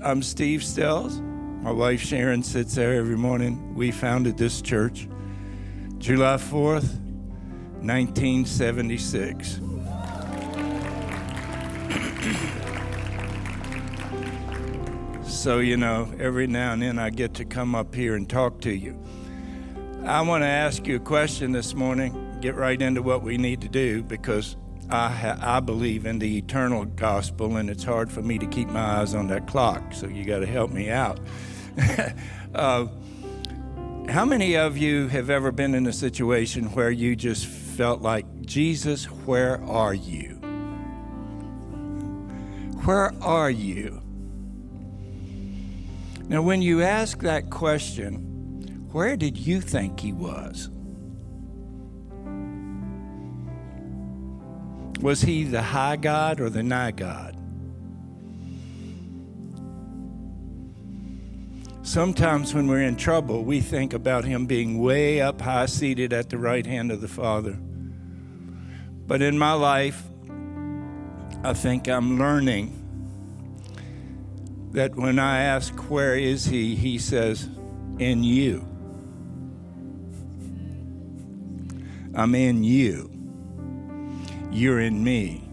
I'm Steve Stells. My wife Sharon sits there every morning. We founded this church July 4th, 1976. so, you know, every now and then I get to come up here and talk to you. I want to ask you a question this morning, get right into what we need to do because I, ha- I believe in the eternal gospel, and it's hard for me to keep my eyes on that clock, so you got to help me out. uh, how many of you have ever been in a situation where you just felt like, Jesus, where are you? Where are you? Now, when you ask that question, where did you think he was? Was he the high God or the nigh God? Sometimes when we're in trouble, we think about him being way up high seated at the right hand of the Father. But in my life, I think I'm learning that when I ask, Where is he? he says, In you. I'm in you you're in me.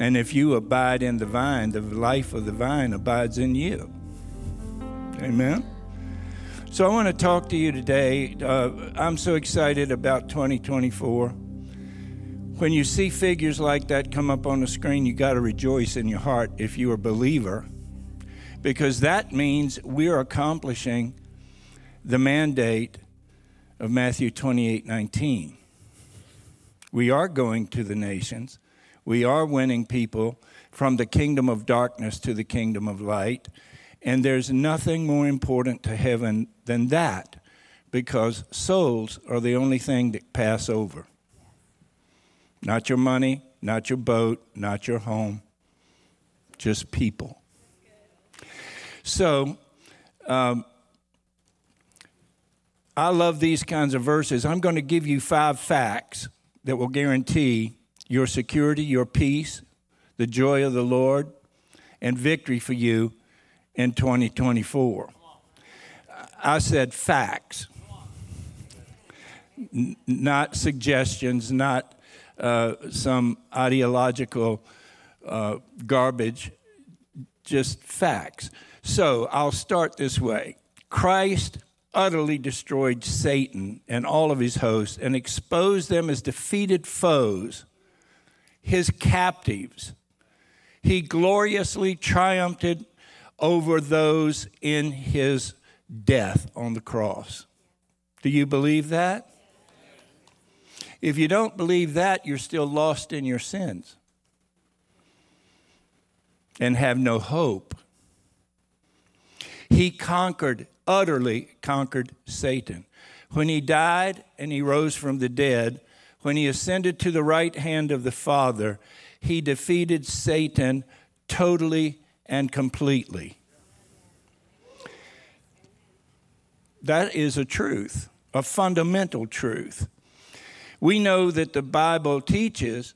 And if you abide in the vine, the life of the vine abides in you. Amen? So I want to talk to you today. Uh, I'm so excited about 2024. When you see figures like that come up on the screen, you got to rejoice in your heart if you're a believer, because that means we're accomplishing the mandate of Matthew 28 19. We are going to the nations. We are winning people from the kingdom of darkness to the kingdom of light. And there's nothing more important to heaven than that because souls are the only thing that pass over. Not your money, not your boat, not your home, just people. So, um, I love these kinds of verses. I'm going to give you five facts that will guarantee your security, your peace, the joy of the Lord, and victory for you in 2024. I said facts, N- not suggestions, not uh, some ideological uh, garbage, just facts. So I'll start this way Christ utterly destroyed Satan and all of his hosts and exposed them as defeated foes, his captives. He gloriously triumphed over those in his death on the cross. Do you believe that? If you don't believe that, you're still lost in your sins and have no hope. He conquered utterly conquered Satan. When he died and he rose from the dead, when he ascended to the right hand of the Father, he defeated Satan totally and completely. That is a truth, a fundamental truth. We know that the Bible teaches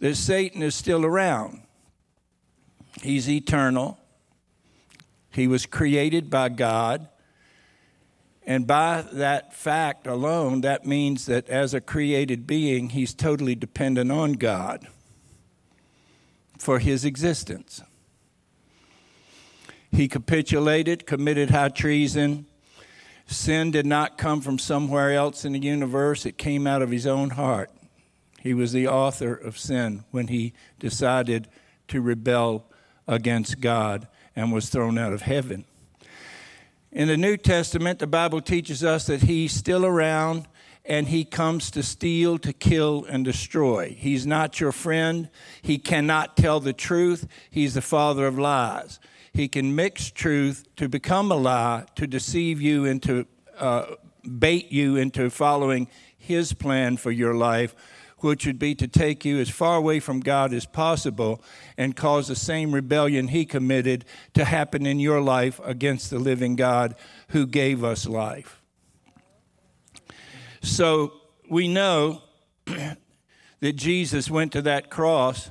that Satan is still around. He's eternal. He was created by God. And by that fact alone, that means that as a created being, he's totally dependent on God for his existence. He capitulated, committed high treason. Sin did not come from somewhere else in the universe, it came out of his own heart. He was the author of sin when he decided to rebel against God and was thrown out of heaven. In the New Testament, the Bible teaches us that he's still around and he comes to steal, to kill, and destroy. He's not your friend. He cannot tell the truth. He's the father of lies. He can mix truth to become a lie, to deceive you into, uh, bait you into following his plan for your life which would be to take you as far away from God as possible and cause the same rebellion he committed to happen in your life against the living God who gave us life. So we know that Jesus went to that cross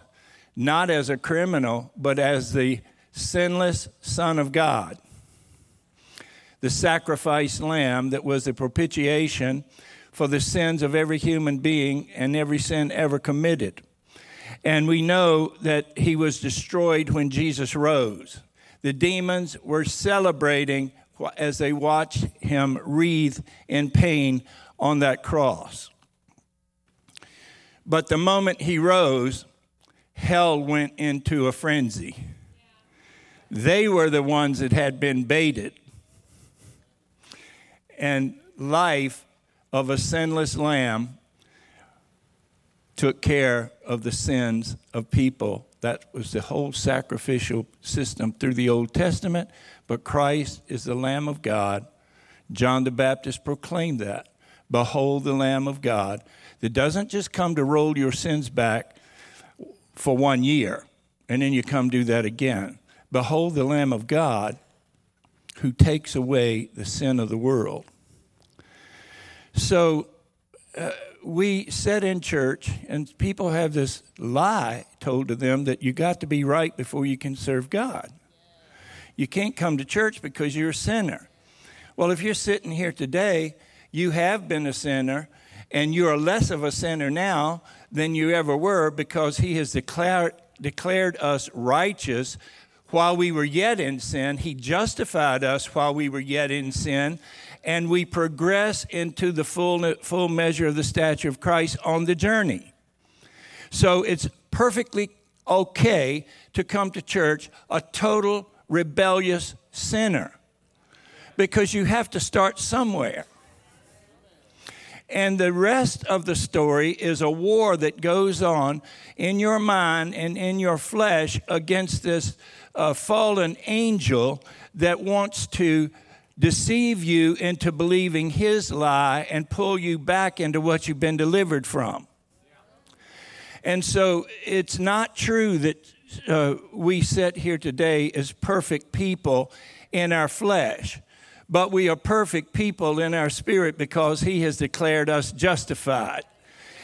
not as a criminal, but as the sinless Son of God, the sacrificed lamb that was the propitiation for the sins of every human being and every sin ever committed. And we know that he was destroyed when Jesus rose. The demons were celebrating as they watched him wreathe in pain on that cross. But the moment he rose, hell went into a frenzy. They were the ones that had been baited. And life of a sinless lamb took care of the sins of people. That was the whole sacrificial system through the Old Testament. But Christ is the Lamb of God. John the Baptist proclaimed that. Behold the Lamb of God that doesn't just come to roll your sins back for one year and then you come do that again. Behold the Lamb of God who takes away the sin of the world. So uh, we sit in church, and people have this lie told to them that you got to be right before you can serve God. You can't come to church because you're a sinner. Well, if you're sitting here today, you have been a sinner, and you are less of a sinner now than you ever were because He has declared, declared us righteous while we were yet in sin. He justified us while we were yet in sin. And we progress into the full, full measure of the stature of Christ on the journey. So it's perfectly okay to come to church a total rebellious sinner because you have to start somewhere. And the rest of the story is a war that goes on in your mind and in your flesh against this uh, fallen angel that wants to deceive you into believing his lie and pull you back into what you've been delivered from. And so it's not true that uh, we sit here today as perfect people in our flesh but we are perfect people in our spirit because He has declared us justified.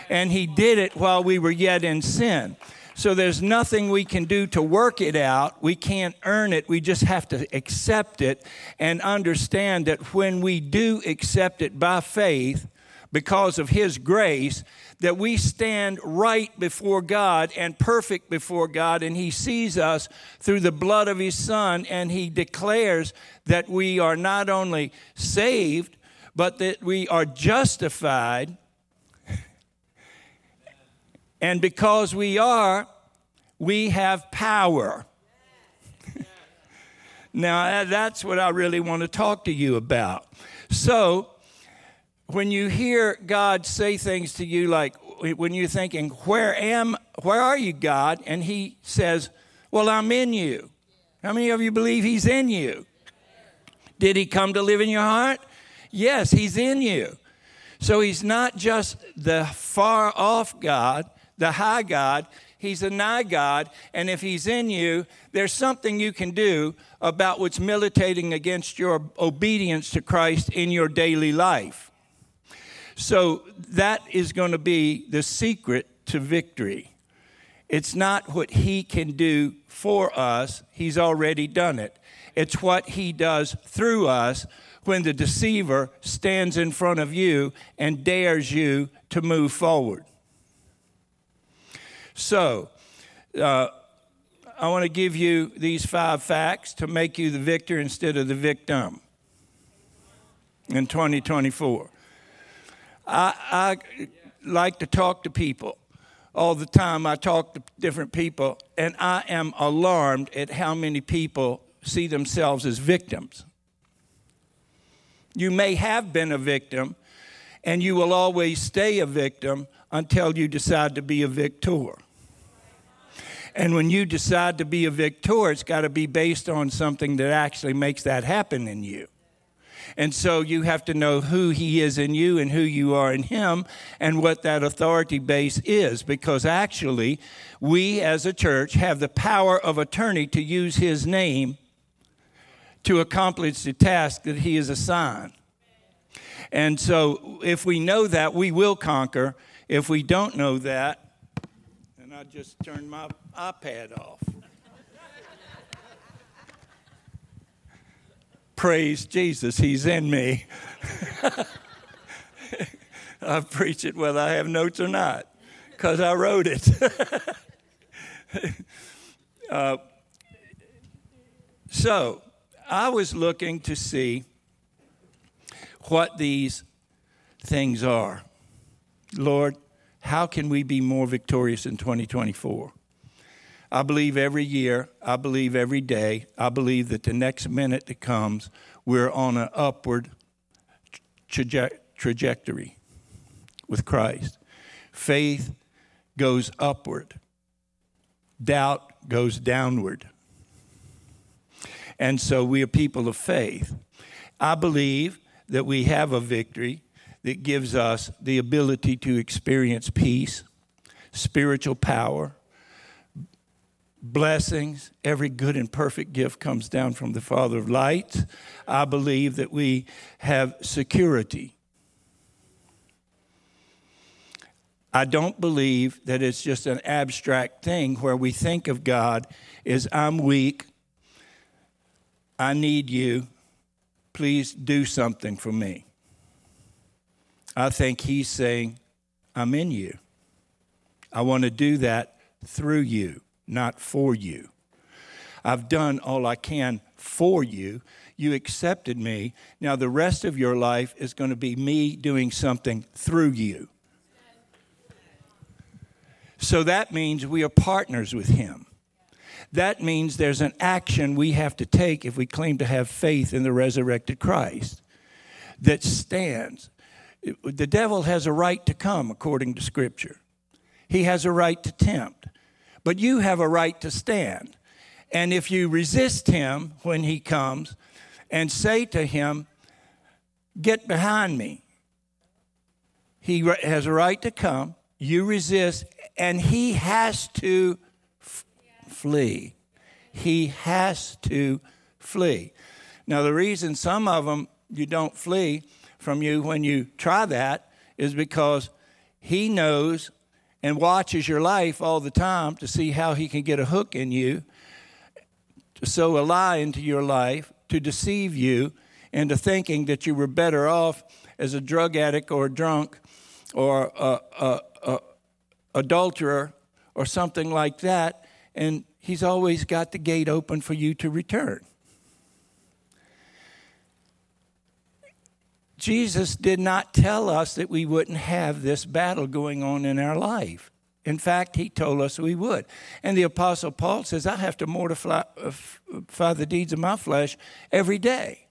And He did it while we were yet in sin. So there's nothing we can do to work it out. We can't earn it. We just have to accept it and understand that when we do accept it by faith, because of His grace, that we stand right before God and perfect before God, and He sees us through the blood of His Son, and He declares that we are not only saved, but that we are justified. And because we are, we have power. now, uh, that's what I really want to talk to you about. So, when you hear God say things to you like when you're thinking, "Where am where are you, God?" and he says, "Well, I'm in you." How many of you believe he's in you? Did he come to live in your heart? Yes, he's in you. So he's not just the far off God, the high God, he's a nigh God. And if he's in you, there's something you can do about what's militating against your obedience to Christ in your daily life. So that is going to be the secret to victory. It's not what He can do for us, He's already done it. It's what He does through us when the deceiver stands in front of you and dares you to move forward. So, uh, I want to give you these five facts to make you the victor instead of the victim in 2024. I, I like to talk to people all the time. I talk to different people, and I am alarmed at how many people see themselves as victims. You may have been a victim, and you will always stay a victim until you decide to be a victor. And when you decide to be a victor, it's got to be based on something that actually makes that happen in you. And so you have to know who He is in you and who you are in Him and what that authority base is. Because actually, we as a church have the power of attorney to use His name to accomplish the task that He is assigned. And so if we know that, we will conquer. If we don't know that, I just turned my iPad off. Praise Jesus, He's in me. I preach it whether I have notes or not because I wrote it. uh, so I was looking to see what these things are. Lord, how can we be more victorious in 2024? I believe every year, I believe every day, I believe that the next minute that comes, we're on an upward traje- trajectory with Christ. Faith goes upward, doubt goes downward. And so we are people of faith. I believe that we have a victory that gives us the ability to experience peace, spiritual power, blessings. Every good and perfect gift comes down from the Father of lights. I believe that we have security. I don't believe that it's just an abstract thing where we think of God as I'm weak, I need you, please do something for me. I think He's saying, I'm in you. I want to do that through you, not for you. I've done all I can for you. You accepted me. Now, the rest of your life is going to be me doing something through you. So that means we are partners with Him. That means there's an action we have to take if we claim to have faith in the resurrected Christ that stands. The devil has a right to come, according to Scripture. He has a right to tempt. But you have a right to stand. And if you resist him when he comes and say to him, Get behind me, he has a right to come. You resist, and he has to f- flee. He has to flee. Now, the reason some of them you don't flee from you when you try that is because he knows and watches your life all the time to see how he can get a hook in you, to sow a lie into your life, to deceive you into thinking that you were better off as a drug addict or a drunk or a, a, a adulterer or something like that, and he's always got the gate open for you to return. Jesus did not tell us that we wouldn't have this battle going on in our life. In fact, he told us we would. And the Apostle Paul says, I have to mortify uh, the deeds of my flesh every day.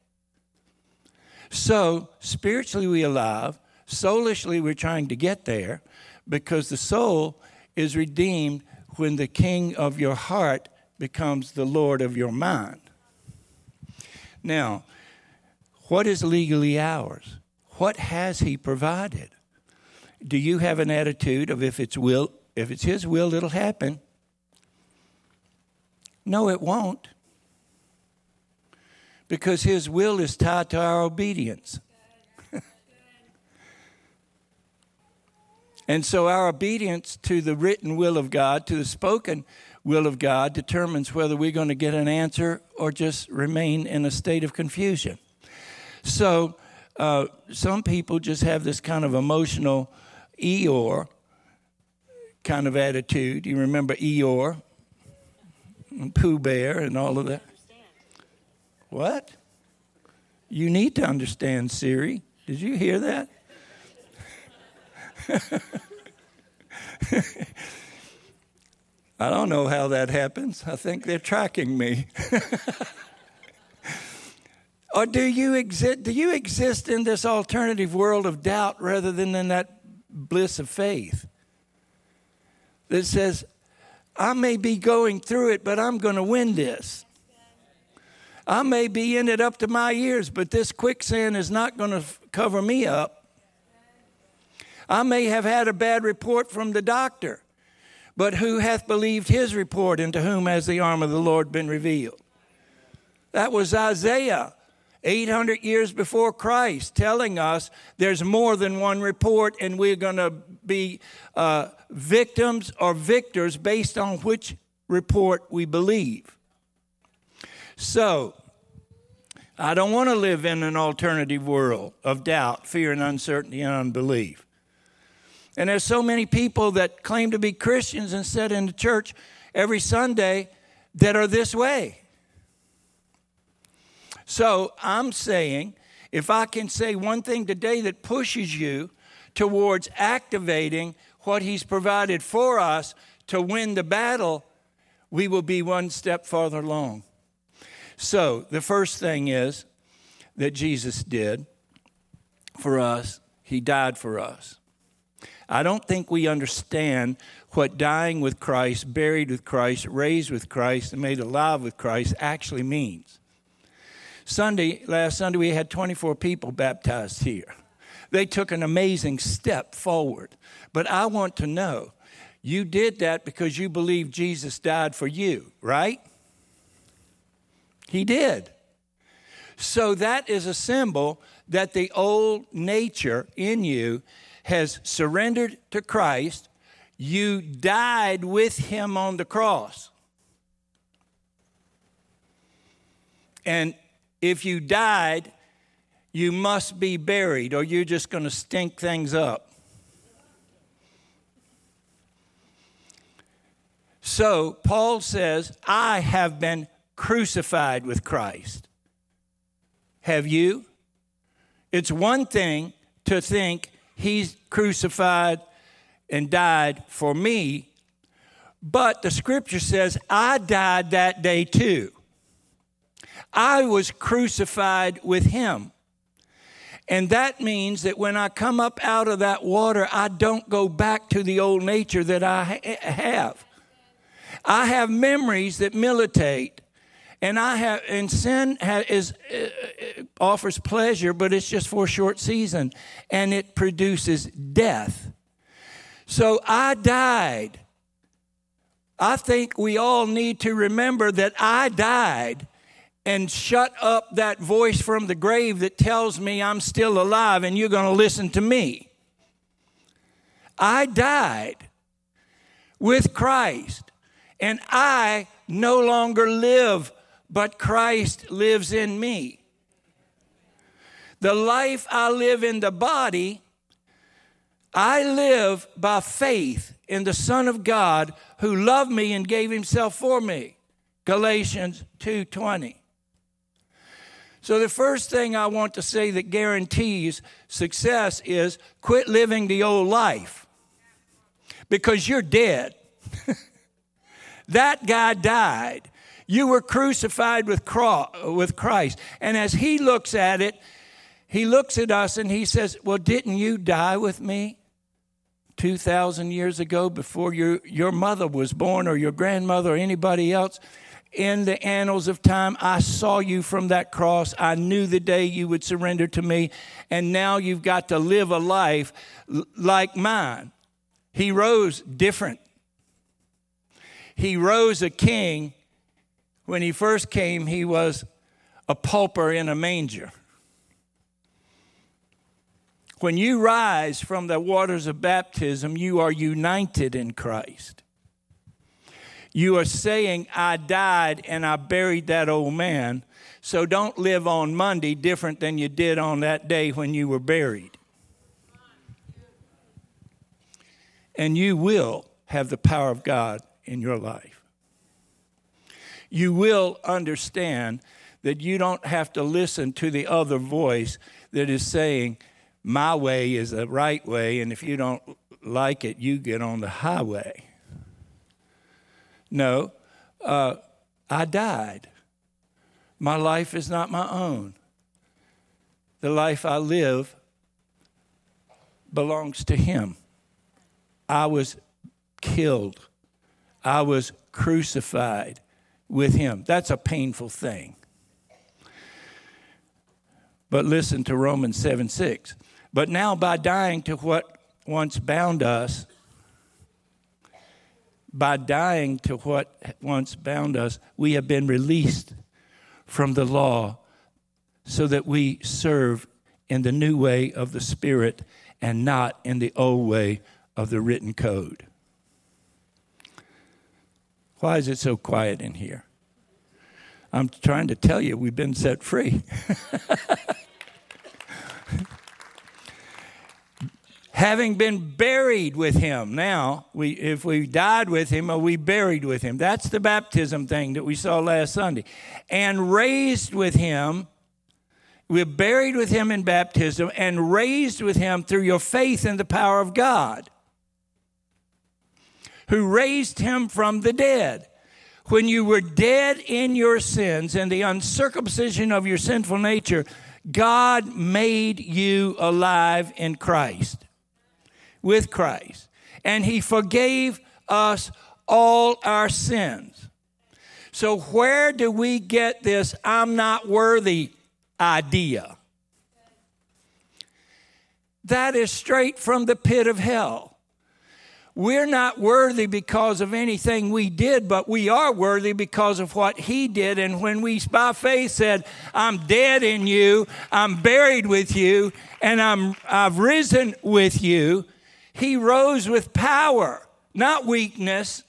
So, spiritually, we're alive. Soulishly, we're trying to get there because the soul is redeemed when the king of your heart becomes the Lord of your mind. Now, what is legally ours? What has he provided? Do you have an attitude of if it's will if it's his will it'll happen? No, it won't. Because his will is tied to our obedience. And so our obedience to the written will of God, to the spoken will of God, determines whether we're going to get an answer or just remain in a state of confusion. So uh, some people just have this kind of emotional Eeyore kind of attitude. You remember Eeyore, and Pooh Bear, and all of that? What? You need to understand Siri. Did you hear that? I don't know how that happens. I think they're tracking me. or do you exist do you exist in this alternative world of doubt rather than in that bliss of faith? That says, I may be going through it, but I'm going to win this. I may be in it up to my ears, but this quicksand is not going to cover me up. I may have had a bad report from the doctor, but who hath believed his report, and to whom has the arm of the Lord been revealed? That was Isaiah, 800 years before Christ, telling us there's more than one report, and we're going to be uh, victims or victors based on which report we believe. So, I don't want to live in an alternative world of doubt, fear, and uncertainty and unbelief. And there's so many people that claim to be Christians and sit in the church every Sunday that are this way. So I'm saying if I can say one thing today that pushes you towards activating what He's provided for us to win the battle, we will be one step farther along. So, the first thing is that Jesus did for us, He died for us. I don't think we understand what dying with Christ, buried with Christ, raised with Christ, and made alive with Christ actually means. Sunday, last Sunday, we had 24 people baptized here. They took an amazing step forward. But I want to know you did that because you believe Jesus died for you, right? He did. So that is a symbol that the old nature in you has surrendered to Christ. You died with him on the cross. And if you died, you must be buried, or you're just going to stink things up. So, Paul says, I have been crucified with Christ. Have you? It's one thing to think he's crucified and died for me, but the scripture says, I died that day too. I was crucified with him. And that means that when I come up out of that water, I don't go back to the old nature that I have. I have memories that militate. And I have, and sin is uh, offers pleasure, but it's just for a short season, and it produces death. So I died. I think we all need to remember that I died and shut up that voice from the grave that tells me I'm still alive and you're going to listen to me. I died with Christ, and I no longer live, but Christ lives in me. The life I live in the body, I live by faith in the Son of God who loved me and gave himself for me. Galatians 2:20. So, the first thing I want to say that guarantees success is quit living the old life because you're dead. that guy died. You were crucified with, with Christ. And as he looks at it, he looks at us and he says, Well, didn't you die with me 2,000 years ago before your, your mother was born or your grandmother or anybody else? In the annals of time. I saw you from that cross. I knew the day you would surrender to me. And now you've got to live a life like mine. He rose different. He rose a king. When he first came, he was a pauper in a manger. When you rise from the waters of baptism, you are united in Christ. You are saying, I died and I buried that old man. So don't live on Monday different than you did on that day when you were buried. And you will have the power of God in your life. You will understand that you don't have to listen to the other voice that is saying, My way is the right way, and if you don't like it, you get on the highway. No, uh, I died. My life is not my own. The life I live belongs to Him. I was killed, I was crucified with Him. That's a painful thing. But listen to Romans 7 6. But now, by dying to what once bound us, by dying to what once bound us, we have been released from the law so that we serve in the new way of the Spirit and not in the old way of the written code. Why is it so quiet in here? I'm trying to tell you, we've been set free. Having been buried with him. Now, we, if we died with him, are we buried with him? That's the baptism thing that we saw last Sunday. And raised with him. We're buried with him in baptism and raised with him through your faith in the power of God, who raised him from the dead when you were dead in your sins and the uncircumcision of your sinful nature, God made you alive in Christ, with Christ. And He forgave us all our sins. So, where do we get this I'm not worthy idea? That is straight from the pit of hell. We're not worthy because of anything we did, but we are worthy because of what He did. And when we, by faith, said, I'm dead in you, I'm buried with you, and I'm, I've risen with you, He rose with power, not weakness.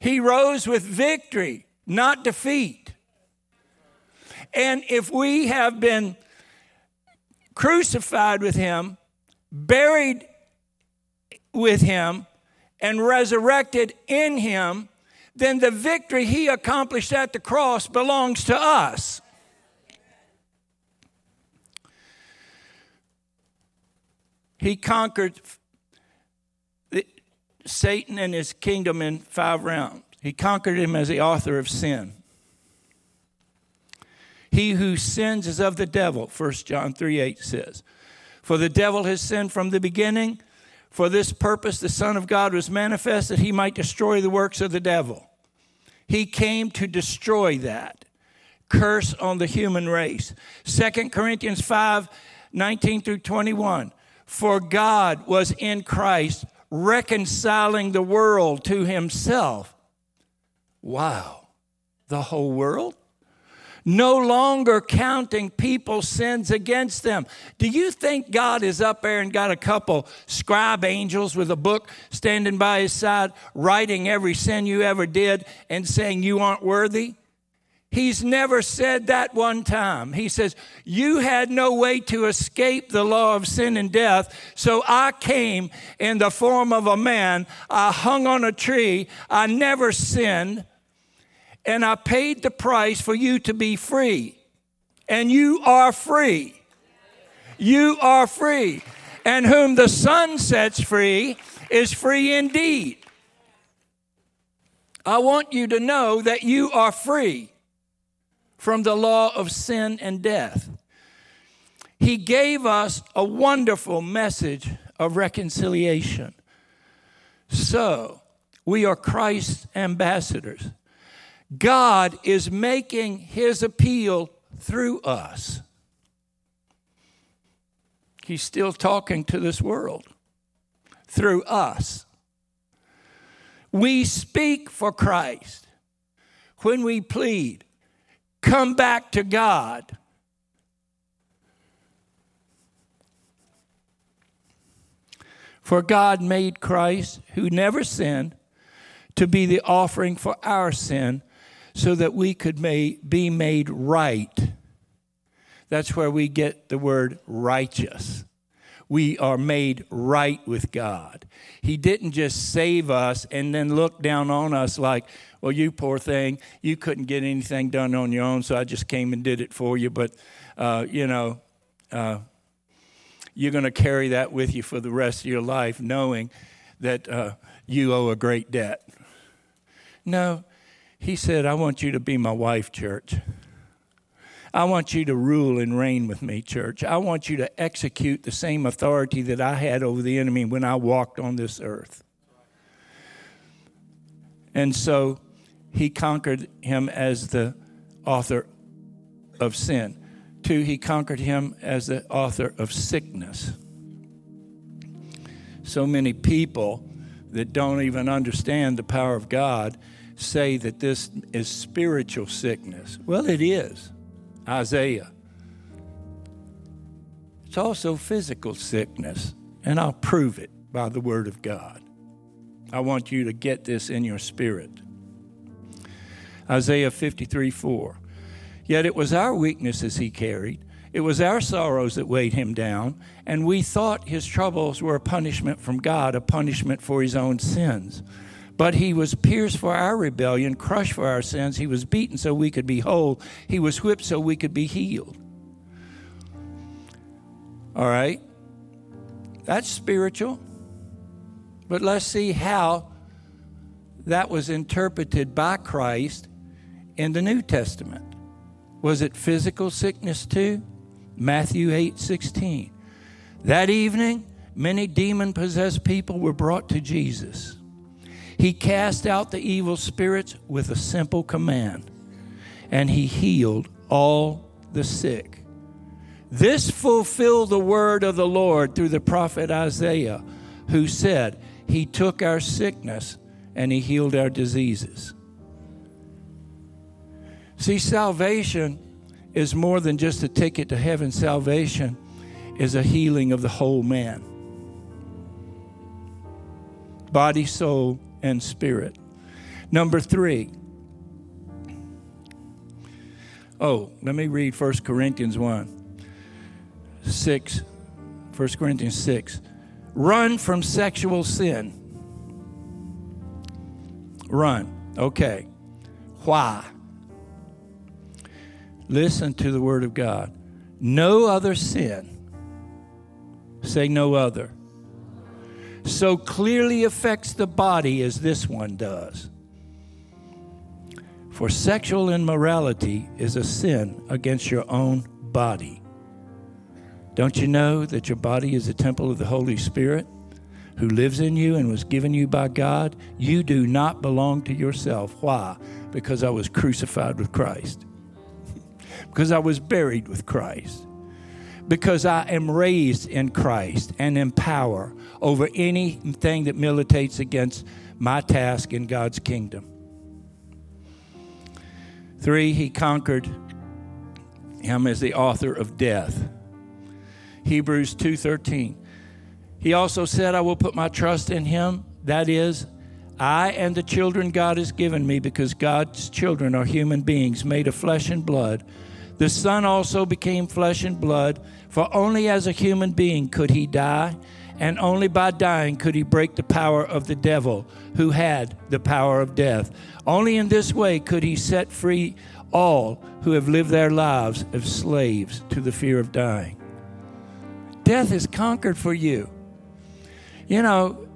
He rose with victory, not defeat. And if we have been crucified with Him, buried with him, and resurrected in him, then the victory he accomplished at the cross belongs to us. He conquered Satan and his kingdom in five rounds. He conquered him as the author of sin. He who sins is of the devil, 1 John 3 8 says. For the devil has sinned from the beginning. For this purpose, the Son of God was manifest that he might destroy the works of the devil. He came to destroy that curse on the human race. 2 Corinthians 5 19 through 21. For God was in Christ reconciling the world to himself. Wow. The whole world? no longer counting people's sins against them. Do you think God is up there and got a couple scribe angels with a book standing by his side, writing every sin you ever did and saying you aren't worthy? He's never said that one time. He says, You had no way to escape the law of sin and death, so I came in the form of a man. I hung on a tree. I never sinned and I paid the price for you to be free. And you are free. You are free. And whom the Son sets free is free indeed. I want you to know that you are free from the law of sin and death. He gave us a wonderful message of reconciliation. So, we are Christ's ambassadors. God is making his appeal through us. He's still talking to this world through us. We speak for Christ when we plead, come back to God. For God made Christ, who never sinned, to be the offering for our sin so that we could may, be made right. That's where we get the word righteous. We are made right with God. He didn't just save us and then look down on us like, well, you poor thing, you couldn't get anything done on your own, so I just came and did it for you. But, uh, you know, uh, you're going to carry that with you for the rest of your life, knowing that uh, you owe a great debt. No, he said, I want you to be my wife, church. I want you to rule and reign with me, church. I want you to execute the same authority that I had over the enemy when I walked on this earth. And so he conquered him as the author of sin. Two, he conquered him as the author of sickness. So many people that don't even understand the power of God say that this is spiritual sickness. Well, it is. Isaiah. It's also physical sickness, and I'll prove it by the Word of God. I want you to get this in your spirit. Isaiah 53 4. Yet it was our weaknesses he carried, it was our sorrows that weighed him down, and we thought his troubles were a punishment from God, a punishment for his own sins. But he was pierced for our rebellion, crushed for our sins. He was beaten so we could be whole. He was whipped so we could be healed. All right? That's spiritual. But let's see how that was interpreted by Christ in the New Testament. Was it physical sickness too? Matthew 8 16. That evening, many demon possessed people were brought to Jesus. He cast out the evil spirits with a simple command, and he healed all the sick. This fulfilled the word of the Lord through the prophet Isaiah, who said, He took our sickness and He healed our diseases. See, salvation is more than just a ticket to heaven, salvation is a healing of the whole man body, soul, and spirit. Number three. Oh, let me read 1 Corinthians 1 6. 1 Corinthians 6. Run from sexual sin. Run. Okay. Why? Listen to the Word of God. No other sin. Say no other so clearly affects the body as this one does. For sexual immorality is a sin against your own body. Don't you know that your body is a temple of the Holy Spirit who lives in you and was given you by God? You do not belong to yourself. Why? Because I was crucified with Christ, because I was buried with Christ because I am raised in Christ and in power over anything that militates against my task in God's kingdom. Three, he conquered him as the author of death. Hebrews 2:13. He also said, I will put my trust in him. That is, I and the children God has given me, because God's children are human beings made of flesh and blood the Son also became flesh and blood, for only as a human being could he die, and only by dying could he break the power of the devil, who had the power of death. Only in this way could he set free all who have lived their lives as slaves to the fear of dying. Death is conquered for you. You know,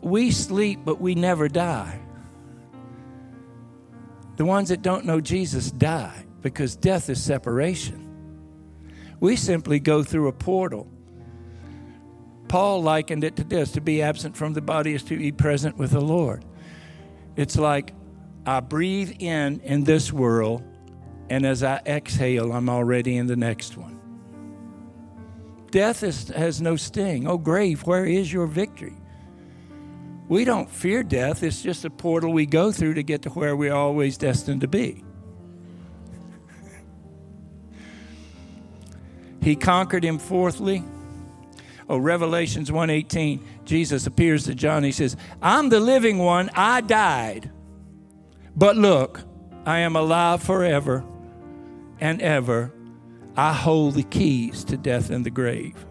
we sleep, but we never die. The ones that don't know Jesus die because death is separation. We simply go through a portal. Paul likened it to this to be absent from the body is to be present with the Lord. It's like I breathe in in this world, and as I exhale, I'm already in the next one. Death is, has no sting. Oh, grave, where is your victory? We don't fear death, it's just a portal we go through to get to where we're always destined to be. He conquered him fourthly. Oh, Revelations 1:18, Jesus appears to John. He says, "I'm the living one. I died. But look, I am alive forever and ever. I hold the keys to death and the grave."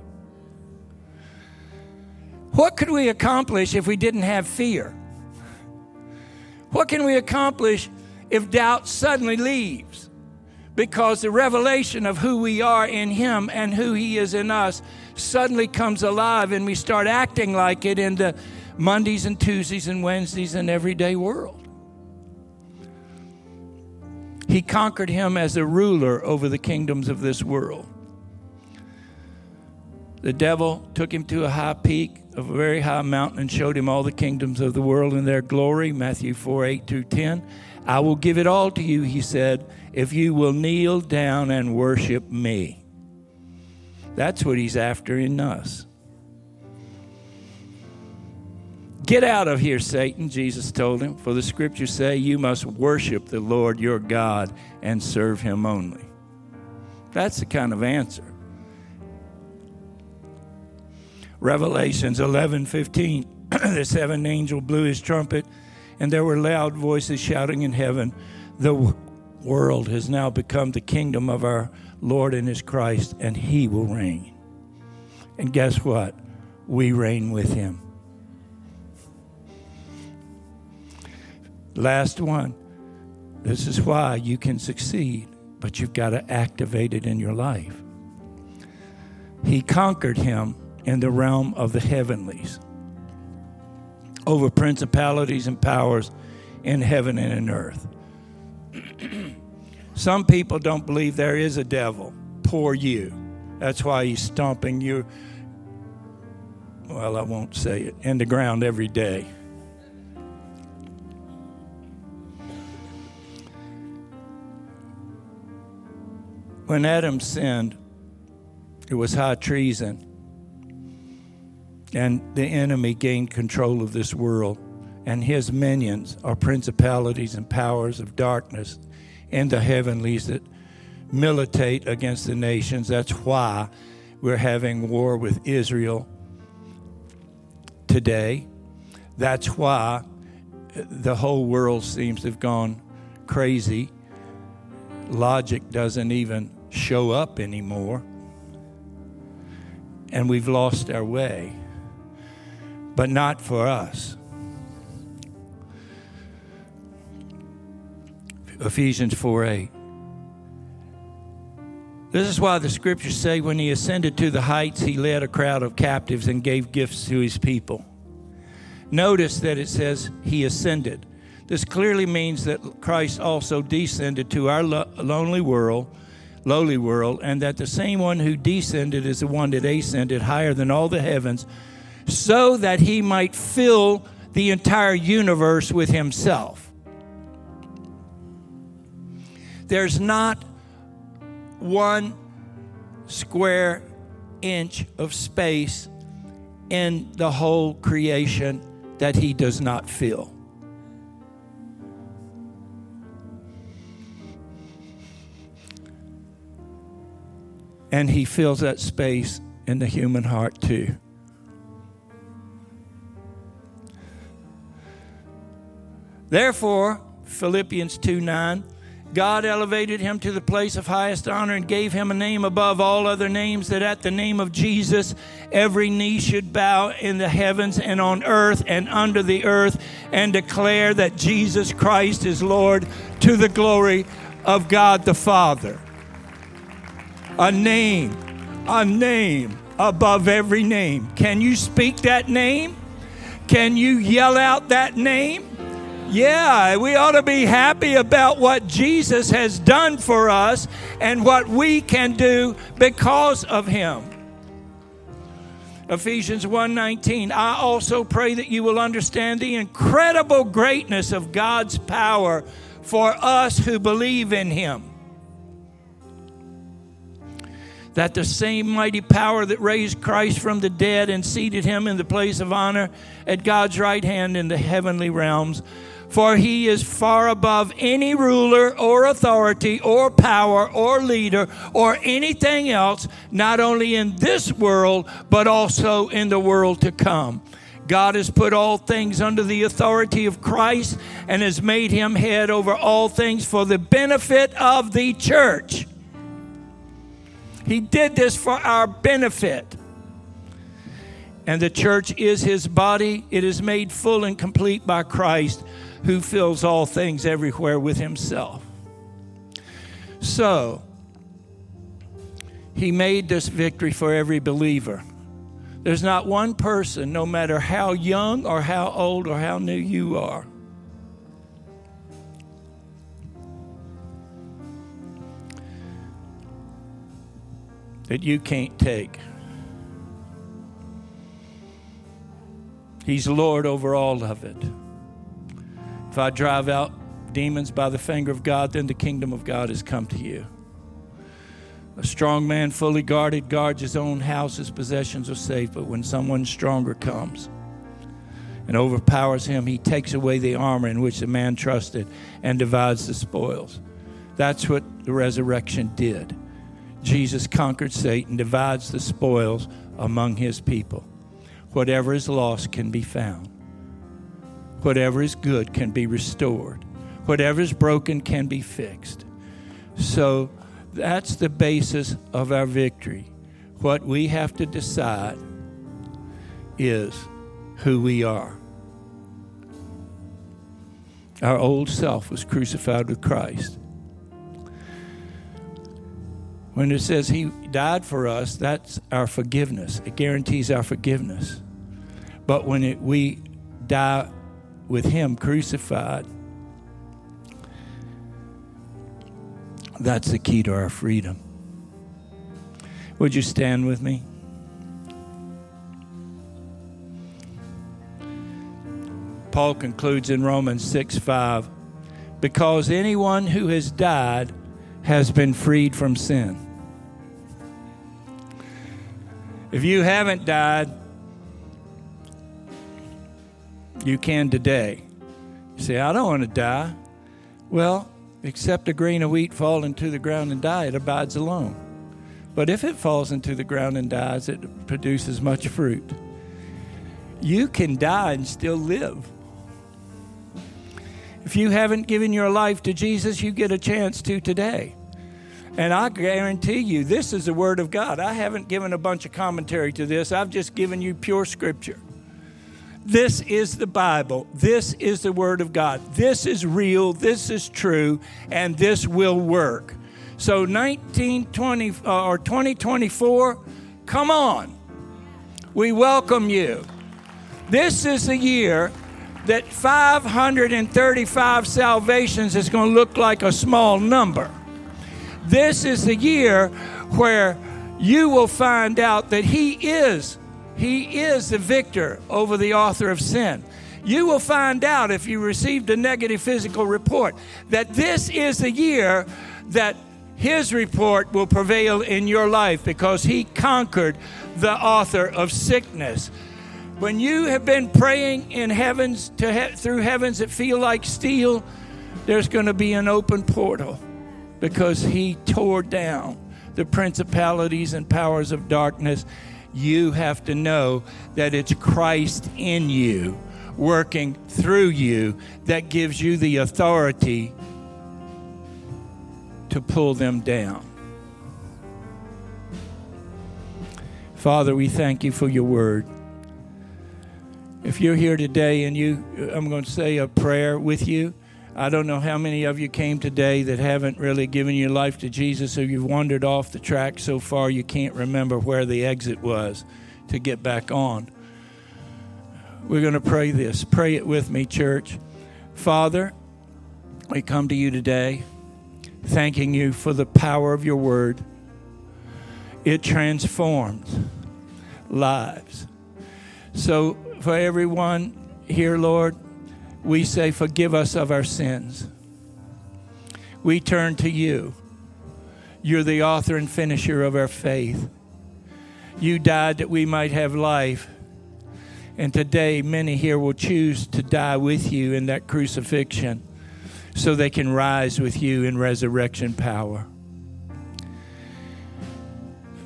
What could we accomplish if we didn't have fear? What can we accomplish if doubt suddenly leaves? Because the revelation of who we are in Him and who He is in us suddenly comes alive and we start acting like it in the Mondays and Tuesdays and Wednesdays and everyday world. He conquered him as a ruler over the kingdoms of this world. The devil took him to a high peak of a very high mountain and showed him all the kingdoms of the world and their glory. Matthew 4 8 through 10. I will give it all to you, he said, if you will kneel down and worship me. That's what he's after in us. Get out of here, Satan, Jesus told him, for the scriptures say you must worship the Lord your God and serve him only. That's the kind of answer. Revelations 11 15, the seventh angel blew his trumpet And there were loud voices shouting in heaven, The world has now become the kingdom of our Lord and his Christ, and he will reign. And guess what? We reign with him. Last one. This is why you can succeed, but you've got to activate it in your life. He conquered him in the realm of the heavenlies over principalities and powers in heaven and in earth. Some people don't believe there is a devil. Poor you. That's why he's stomping you, well, I won't say it, in the ground every day. When Adam sinned, it was high treason. And the enemy gained control of this world. And his minions are principalities and powers of darkness in the heavenlies that militate against the nations. That's why we're having war with Israel today. That's why the whole world seems to have gone crazy. Logic doesn't even show up anymore. And we've lost our way. But not for us. Ephesians 4 8. This is why the scriptures say when he ascended to the heights, he led a crowd of captives and gave gifts to his people. Notice that it says he ascended. This clearly means that Christ also descended to our lo- lonely world, lowly world, and that the same one who descended is the one that ascended higher than all the heavens, so that he might fill the entire universe with himself. There's not one square inch of space in the whole creation that he does not fill. And he fills that space in the human heart too. Therefore, Philippians 2 9, God elevated him to the place of highest honor and gave him a name above all other names, that at the name of Jesus every knee should bow in the heavens and on earth and under the earth, and declare that Jesus Christ is Lord to the glory of God the Father. A name, a name above every name. Can you speak that name? Can you yell out that name? Yeah, we ought to be happy about what Jesus has done for us and what we can do because of him. Ephesians 1:19 I also pray that you will understand the incredible greatness of God's power for us who believe in him. That the same mighty power that raised Christ from the dead and seated him in the place of honor at God's right hand in the heavenly realms for he is far above any ruler or authority or power or leader or anything else, not only in this world, but also in the world to come. God has put all things under the authority of Christ and has made him head over all things for the benefit of the church. He did this for our benefit. And the church is his body. It is made full and complete by Christ who fills all things everywhere with himself. So, he made this victory for every believer. There's not one person, no matter how young or how old or how new you are, that you can't take. He's Lord over all of it. If I drive out demons by the finger of God, then the kingdom of God has come to you. A strong man, fully guarded, guards his own house, his possessions are safe. But when someone stronger comes and overpowers him, he takes away the armor in which the man trusted and divides the spoils. That's what the resurrection did. Jesus conquered Satan, divides the spoils among his people. Whatever is lost can be found. Whatever is good can be restored. Whatever is broken can be fixed. So that's the basis of our victory. What we have to decide is who we are. Our old self was crucified with Christ. When it says He died for us, that's our forgiveness. It guarantees our forgiveness. But when it, we die with Him crucified, that's the key to our freedom. Would you stand with me? Paul concludes in Romans 6 5 because anyone who has died has been freed from sin. If you haven't died, you can today. You say, I don't want to die. Well, except a grain of wheat fall into the ground and die, it abides alone. But if it falls into the ground and dies, it produces much fruit. You can die and still live. If you haven't given your life to Jesus, you get a chance to today. And I guarantee you, this is the Word of God. I haven't given a bunch of commentary to this, I've just given you pure Scripture. This is the Bible. This is the Word of God. This is real. This is true. And this will work. So, 1920 uh, or 2024, come on. We welcome you. This is the year that 535 salvations is going to look like a small number. This is the year where you will find out that He is, He is the victor over the author of sin. You will find out if you received a negative physical report that this is the year that His report will prevail in your life because He conquered the author of sickness. When you have been praying in heavens to he- through heavens that feel like steel, there's going to be an open portal because he tore down the principalities and powers of darkness. You have to know that it's Christ in you, working through you, that gives you the authority to pull them down. Father, we thank you for your word. If you're here today and you, I'm going to say a prayer with you. I don't know how many of you came today that haven't really given your life to Jesus or you've wandered off the track so far you can't remember where the exit was to get back on. We're going to pray this. Pray it with me, church. Father, we come to you today thanking you for the power of your word. It transforms lives. So, for everyone here, Lord, we say, Forgive us of our sins. We turn to you. You're the author and finisher of our faith. You died that we might have life. And today, many here will choose to die with you in that crucifixion so they can rise with you in resurrection power.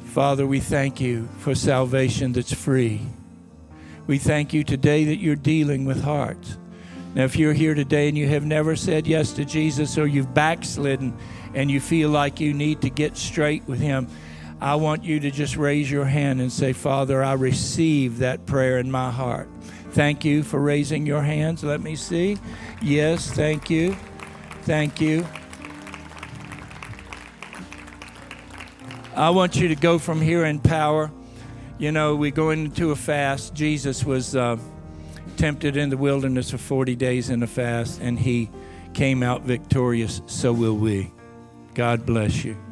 Father, we thank you for salvation that's free. We thank you today that you're dealing with hearts. Now, if you're here today and you have never said yes to Jesus or you've backslidden and you feel like you need to get straight with Him, I want you to just raise your hand and say, Father, I receive that prayer in my heart. Thank you for raising your hands. Let me see. Yes, thank you. Thank you. I want you to go from here in power. You know, we go into a fast. Jesus was uh, tempted in the wilderness for 40 days in a fast, and he came out victorious. So will we. God bless you.